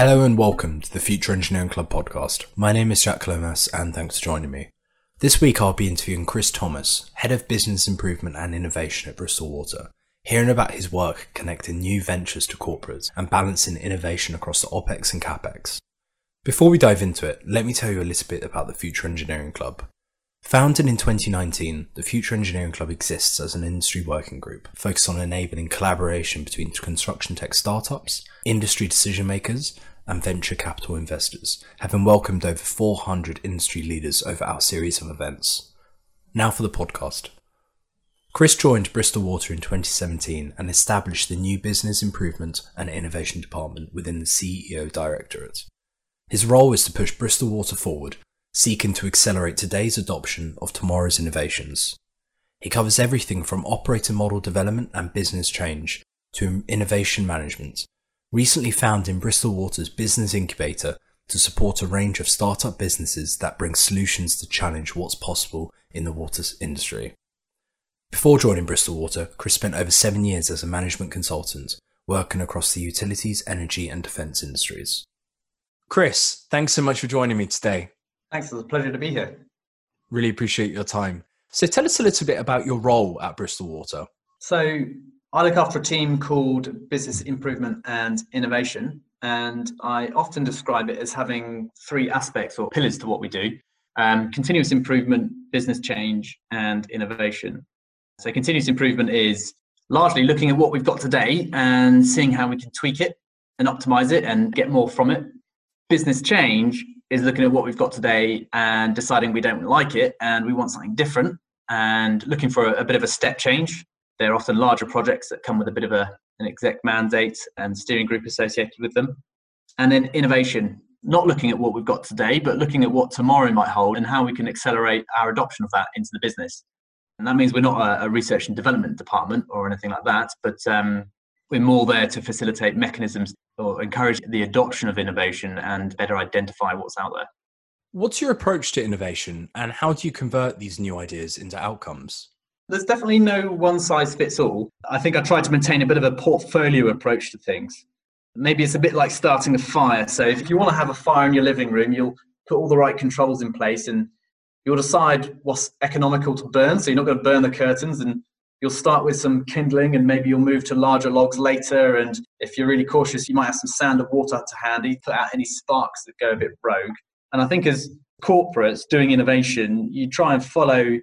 Hello and welcome to the Future Engineering Club podcast. My name is Jack Lomas and thanks for joining me. This week I'll be interviewing Chris Thomas, Head of Business Improvement and Innovation at Bristol Water, hearing about his work connecting new ventures to corporates and balancing innovation across the OPEX and CAPEX. Before we dive into it, let me tell you a little bit about the Future Engineering Club. Founded in 2019, the Future Engineering Club exists as an industry working group focused on enabling collaboration between construction tech startups, industry decision makers, and venture capital investors, having welcomed over 400 industry leaders over our series of events. Now for the podcast. Chris joined Bristol Water in 2017 and established the new Business Improvement and Innovation Department within the CEO Directorate. His role is to push Bristol Water forward seeking to accelerate today's adoption of tomorrow's innovations. He covers everything from operator model development and business change to innovation management, recently found in Bristol Water's Business Incubator to support a range of startup businesses that bring solutions to challenge what's possible in the water industry. Before joining Bristol Water, Chris spent over seven years as a management consultant, working across the utilities, energy, and defence industries. Chris, thanks so much for joining me today. Thanks. It's a pleasure to be here. Really appreciate your time. So, tell us a little bit about your role at Bristol Water. So, I look after a team called Business Improvement and Innovation, and I often describe it as having three aspects or pillars to what we do um, continuous improvement, business change, and innovation. So, continuous improvement is largely looking at what we've got today and seeing how we can tweak it and optimize it and get more from it. Business change is looking at what we've got today and deciding we don't like it and we want something different and looking for a, a bit of a step change. They're often larger projects that come with a bit of a, an exec mandate and steering group associated with them. And then innovation, not looking at what we've got today, but looking at what tomorrow might hold and how we can accelerate our adoption of that into the business. And that means we're not a, a research and development department or anything like that, but um, we're more there to facilitate mechanisms or encourage the adoption of innovation and better identify what's out there. What's your approach to innovation and how do you convert these new ideas into outcomes? There's definitely no one size fits all. I think I try to maintain a bit of a portfolio approach to things. Maybe it's a bit like starting a fire. So if you want to have a fire in your living room, you'll put all the right controls in place and you'll decide what's economical to burn. So you're not going to burn the curtains and you'll start with some kindling and maybe you'll move to larger logs later. And if you're really cautious, you might have some sand and water to handy, put out any sparks that go a bit rogue. And I think as corporates doing innovation, you try and follow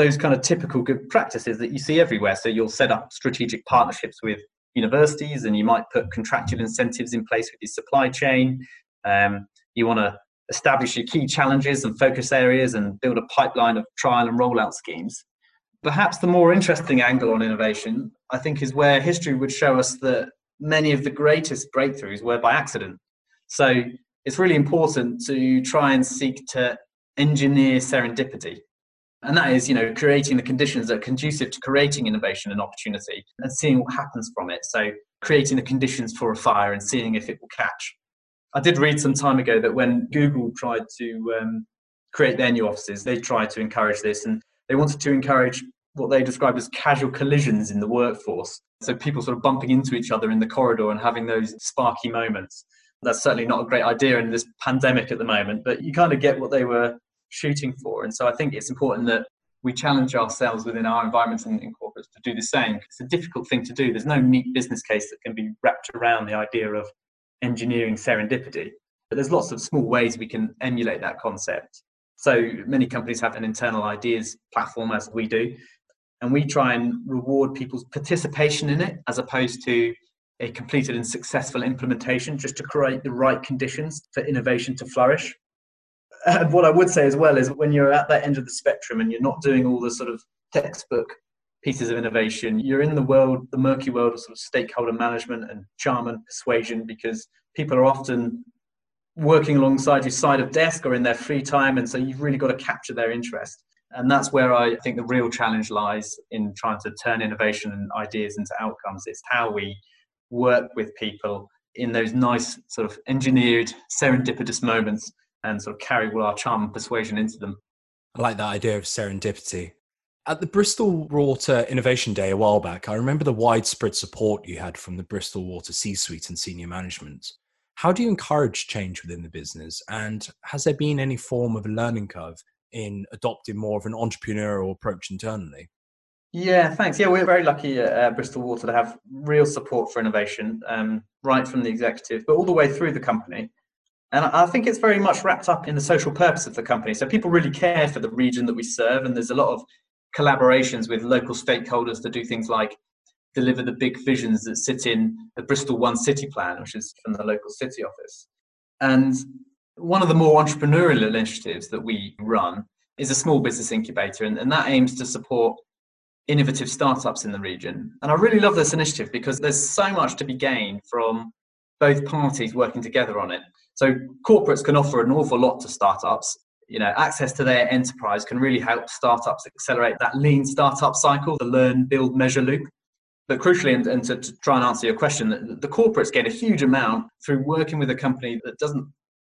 those kind of typical good practices that you see everywhere. So you'll set up strategic partnerships with universities and you might put contractual incentives in place with your supply chain. Um, you want to establish your key challenges and focus areas and build a pipeline of trial and rollout schemes. Perhaps the more interesting angle on innovation, I think, is where history would show us that many of the greatest breakthroughs were by accident. So it's really important to try and seek to engineer serendipity. And that is, you know, creating the conditions that are conducive to creating innovation and opportunity and seeing what happens from it. So creating the conditions for a fire and seeing if it will catch. I did read some time ago that when Google tried to um, create their new offices, they tried to encourage this and they wanted to encourage what they described as casual collisions in the workforce. So people sort of bumping into each other in the corridor and having those sparky moments. That's certainly not a great idea in this pandemic at the moment, but you kind of get what they were shooting for. And so I think it's important that we challenge ourselves within our environments and in corporates to do the same. It's a difficult thing to do. There's no neat business case that can be wrapped around the idea of engineering serendipity. But there's lots of small ways we can emulate that concept. So many companies have an internal ideas platform, as we do, and we try and reward people's participation in it as opposed to a completed and successful implementation, just to create the right conditions for innovation to flourish. And what I would say as well is when you're at that end of the spectrum and you're not doing all the sort of textbook pieces of innovation, you're in the world, the murky world of sort of stakeholder management and charm and persuasion because people are often working alongside your side of desk or in their free time. And so you've really got to capture their interest. And that's where I think the real challenge lies in trying to turn innovation and ideas into outcomes. It's how we work with people in those nice, sort of engineered, serendipitous moments and sort of carry all our charm and persuasion into them. I like that idea of serendipity. At the Bristol Water Innovation Day a while back, I remember the widespread support you had from the Bristol Water C suite and senior management. How do you encourage change within the business? And has there been any form of a learning curve in adopting more of an entrepreneurial approach internally? Yeah, thanks. Yeah, we're very lucky at uh, Bristol Water to have real support for innovation, um, right from the executive, but all the way through the company. And I think it's very much wrapped up in the social purpose of the company. So people really care for the region that we serve, and there's a lot of collaborations with local stakeholders to do things like deliver the big visions that sit in the Bristol One City Plan, which is from the local city office. And one of the more entrepreneurial initiatives that we run is a small business incubator, and, and that aims to support innovative startups in the region. And I really love this initiative because there's so much to be gained from both parties working together on it. So corporates can offer an awful lot to startups. You know, access to their enterprise can really help startups accelerate that lean startup cycle, the learn, build, measure loop. But crucially, and, and to, to, try and answer your question, the, the corporates get a huge amount through working with a company that doesn't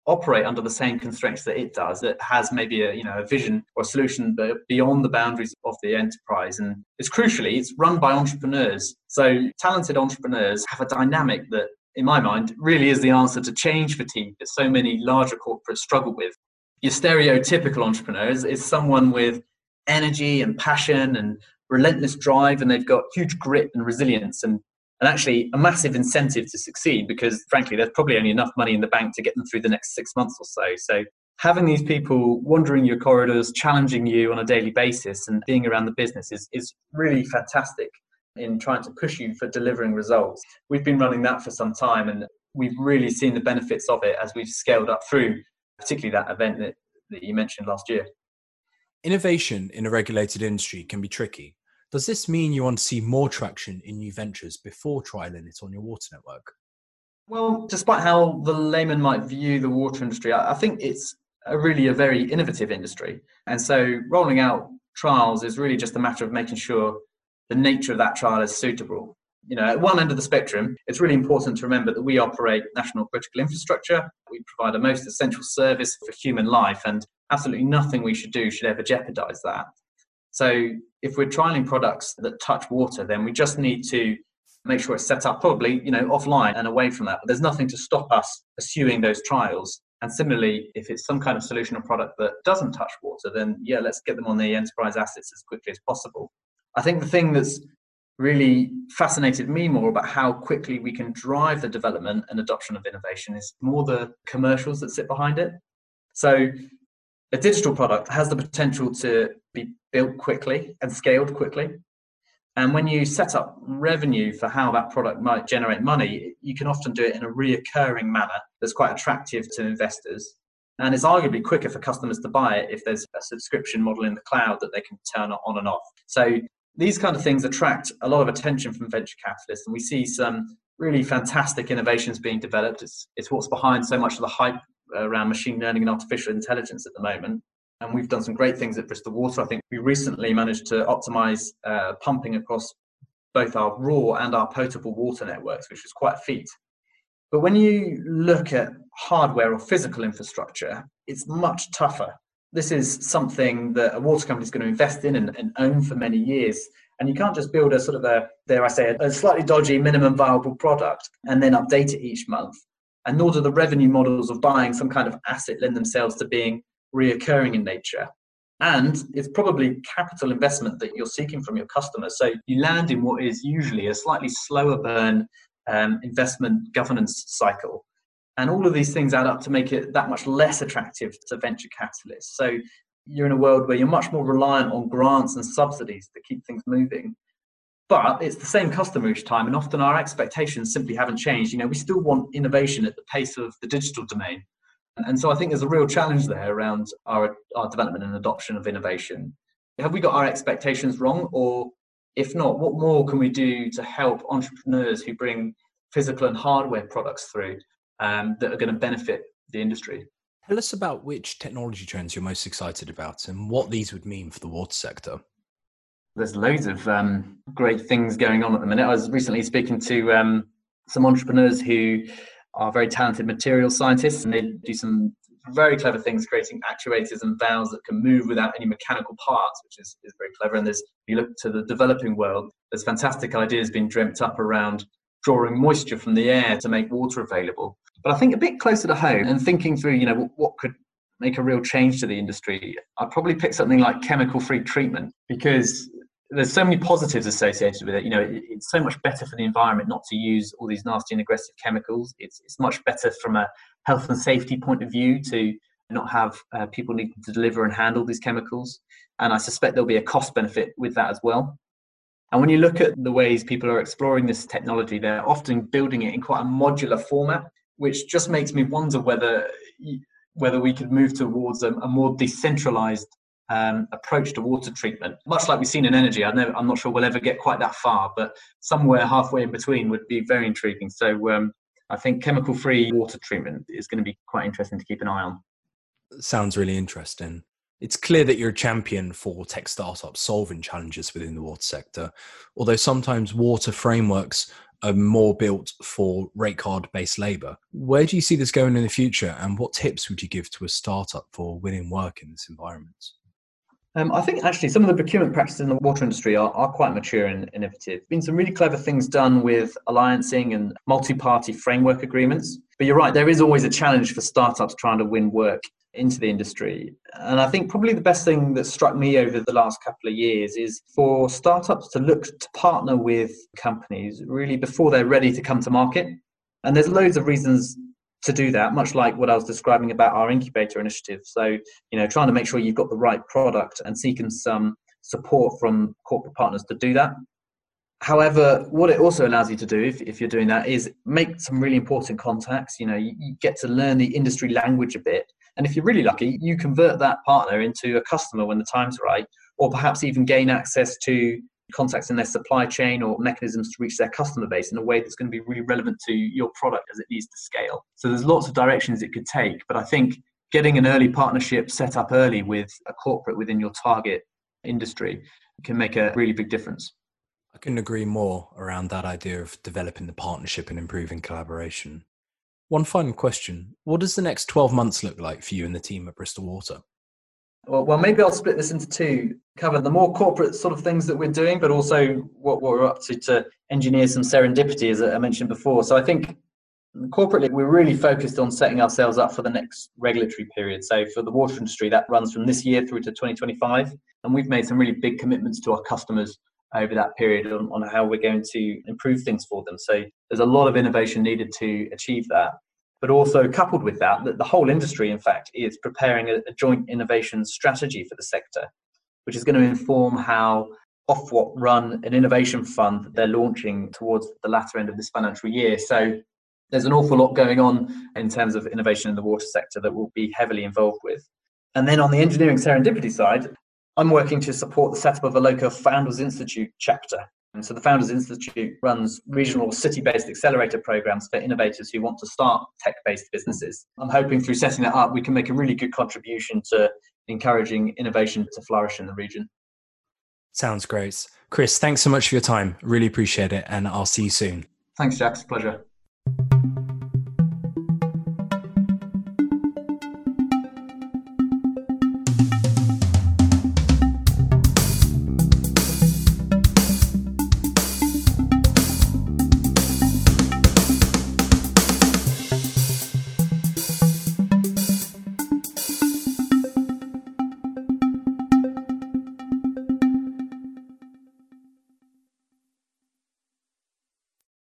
operate under the same constraints that it does that has maybe a you know a vision or a solution beyond the boundaries of the enterprise and it's crucially it's run by entrepreneurs so talented entrepreneurs have a dynamic that in my mind really is the answer to change fatigue that so many larger corporates struggle with. Your stereotypical entrepreneur is, is someone with energy and passion and relentless drive and they've got huge grit and resilience and and actually a massive incentive to succeed because frankly there's probably only enough money in the bank to get them through the next six months or so. So having these people wandering your corridors challenging you on a daily basis and being around the business is, is really fantastic in trying to push you for delivering results we've been running that for some time and we've really seen the benefits of it as we've scaled up through particularly that event that, that you mentioned last year innovation in a regulated industry can be tricky does this mean you want to see more traction in new ventures before trialing it on your water network? Well, despite how the layman might view the water industry, I think it's a really a very innovative industry. And so rolling out trials is really just a matter of making sure the nature of that trial is suitable. You know, at one end of the spectrum, it's really important to remember that we operate national critical infrastructure. We provide a most essential service for human life, and absolutely nothing we should do should ever jeopardize that. So if we're trialing products that touch water, then we just need to make sure it's set up probably, you know, offline and away from that. But there's nothing to stop us pursuing those trials. And similarly, if it's some kind of solution or product that doesn't touch water, then yeah, let's get them on the enterprise assets as quickly as possible. I think the thing that's really fascinated me more about how quickly we can drive the development and adoption of innovation is more the commercials that sit behind it. So a digital product has the potential to be built quickly and scaled quickly. And when you set up revenue for how that product might generate money, you can often do it in a reoccurring manner that's quite attractive to investors. And it's arguably quicker for customers to buy it if there's a subscription model in the cloud that they can turn on and off. So these kind of things attract a lot of attention from venture capitalists. And we see some really fantastic innovations being developed. It's, it's what's behind so much of the hype around machine learning and artificial intelligence at the moment and we've done some great things at Bristol Water. I think we recently managed to optimize uh, pumping across both our raw and our potable water networks, which is quite a feat. But when you look at hardware or physical infrastructure, it's much tougher. This is something that a water company is going to invest in and, and own for many years. And you can't just build a sort of a, dare I say, a slightly dodgy minimum viable product and then update it each month. And nor do the revenue models of buying some kind of asset lend themselves to being reoccurring in nature. And it's probably capital investment that you're seeking from your customers. So you land in what is usually a slightly slower burn um, investment governance cycle. And all of these things add up to make it that much less attractive to venture capitalists. So you're in a world where you're much more reliant on grants and subsidies to keep things moving. But it's the same customer each time, and often our expectations simply haven't changed. You know, we still want innovation at the pace of the digital domain, and so I think there's a real challenge there around our, our development and adoption of innovation. Have we got our expectations wrong? Or if not, what more can we do to help entrepreneurs who bring physical and hardware products through um, that are going to benefit the industry? Tell us about which technology trends you're most excited about and what these would mean for the water sector. There's loads of um, great things going on at the minute. I was recently speaking to um, some entrepreneurs who are very talented material scientists and they do some very clever things creating actuators and valves that can move without any mechanical parts which is, is very clever and there's if you look to the developing world there's fantastic ideas being dreamt up around drawing moisture from the air to make water available But I think a bit closer to home and thinking through, you know, what could make a real change to the industry, I'd probably pick something like chemical free treatment because there's so many positives associated with it. You know, it, it's so much better for the environment not to use all these nasty and aggressive chemicals. It's, it's much better from a health and safety point of view to not have uh, people needing to deliver and handle these chemicals. And I suspect there'll be a cost benefit with that as well. And when you look at the ways people are exploring this technology, they're often building it in quite a modular format, which just makes me wonder whether whether we could move towards a, a more decentralized um, approach to water treatment, much like we've seen in energy. I am not sure we'll ever get quite that far, but somewhere halfway in between would be very intriguing. So um, I think chemical free water treatment is going to be quite interesting to keep an eye on. Sounds really interesting. It's clear that you're a champion for tech startups solving challenges within the water sector, although sometimes water frameworks are more built for rate card based labor. Where do you see this going in the future, and what tips would you give to a startup for winning work in this environment? Um, I think actually some of the procurement practices in the water industry are, are quite mature and innovative. Been some really clever things done with alliancing and multi-party framework agreements. But you're right, there is always a challenge for startups trying to win work into the industry. And I think probably the best thing that struck me over the last couple of years is for startups to look to partner with companies really before they're ready to come to market. And there's loads of reasons to do that, much like what I was describing about our incubator initiative. So, you know, trying to make sure you've got the right product and seeking some support from corporate partners to do that. However, what it also allows you to do, if, if you're doing that, is make some really important contacts. You know, you, you get to learn the industry language a bit. And if you're really lucky, you convert that partner into a customer when the time's right, or perhaps even gain access to contacts in their supply chain or mechanisms to reach their customer base in a way that's going to be really relevant to your product as it needs to scale. So there's lots of directions it could take, but I think getting an early partnership set up early with a corporate within your target industry can make a really big difference. I couldn't agree more around that idea of developing the partnership and improving collaboration. One final question What does the next 12 months look like for you and the team at Bristol Water? Well, maybe I'll split this into two. Cover the more corporate sort of things that we're doing, but also what, what we're up to to engineer some serendipity, as I mentioned before. So I think corporately, we're really focused on setting ourselves up for the next regulatory period. So for the water industry, that runs from this year through to 2025, and we've made some really big commitments to our customers over that period on, on how we're going to improve things for them. So there's a lot of innovation needed to achieve that but also coupled with that, that the whole industry, in fact, is preparing a, a joint innovation strategy for the sector, which is going to inform how Ofwat run an innovation fund that they're launching towards the latter end of this financial year. So there's an awful lot going on in terms of innovation in the water sector that we'll be heavily involved with. And then on the engineering serendipity side, I'm working to support the setup of a local Founders Institute chapter and so the Founders Institute runs regional city-based accelerator programs for innovators who want to start tech-based businesses. I'm hoping through setting that up, we can make a really good contribution to encouraging innovation to flourish in the region. Sounds great. Chris, thanks so much for your time. Really appreciate it. And I'll see you soon. Thanks, Jack. It's a pleasure.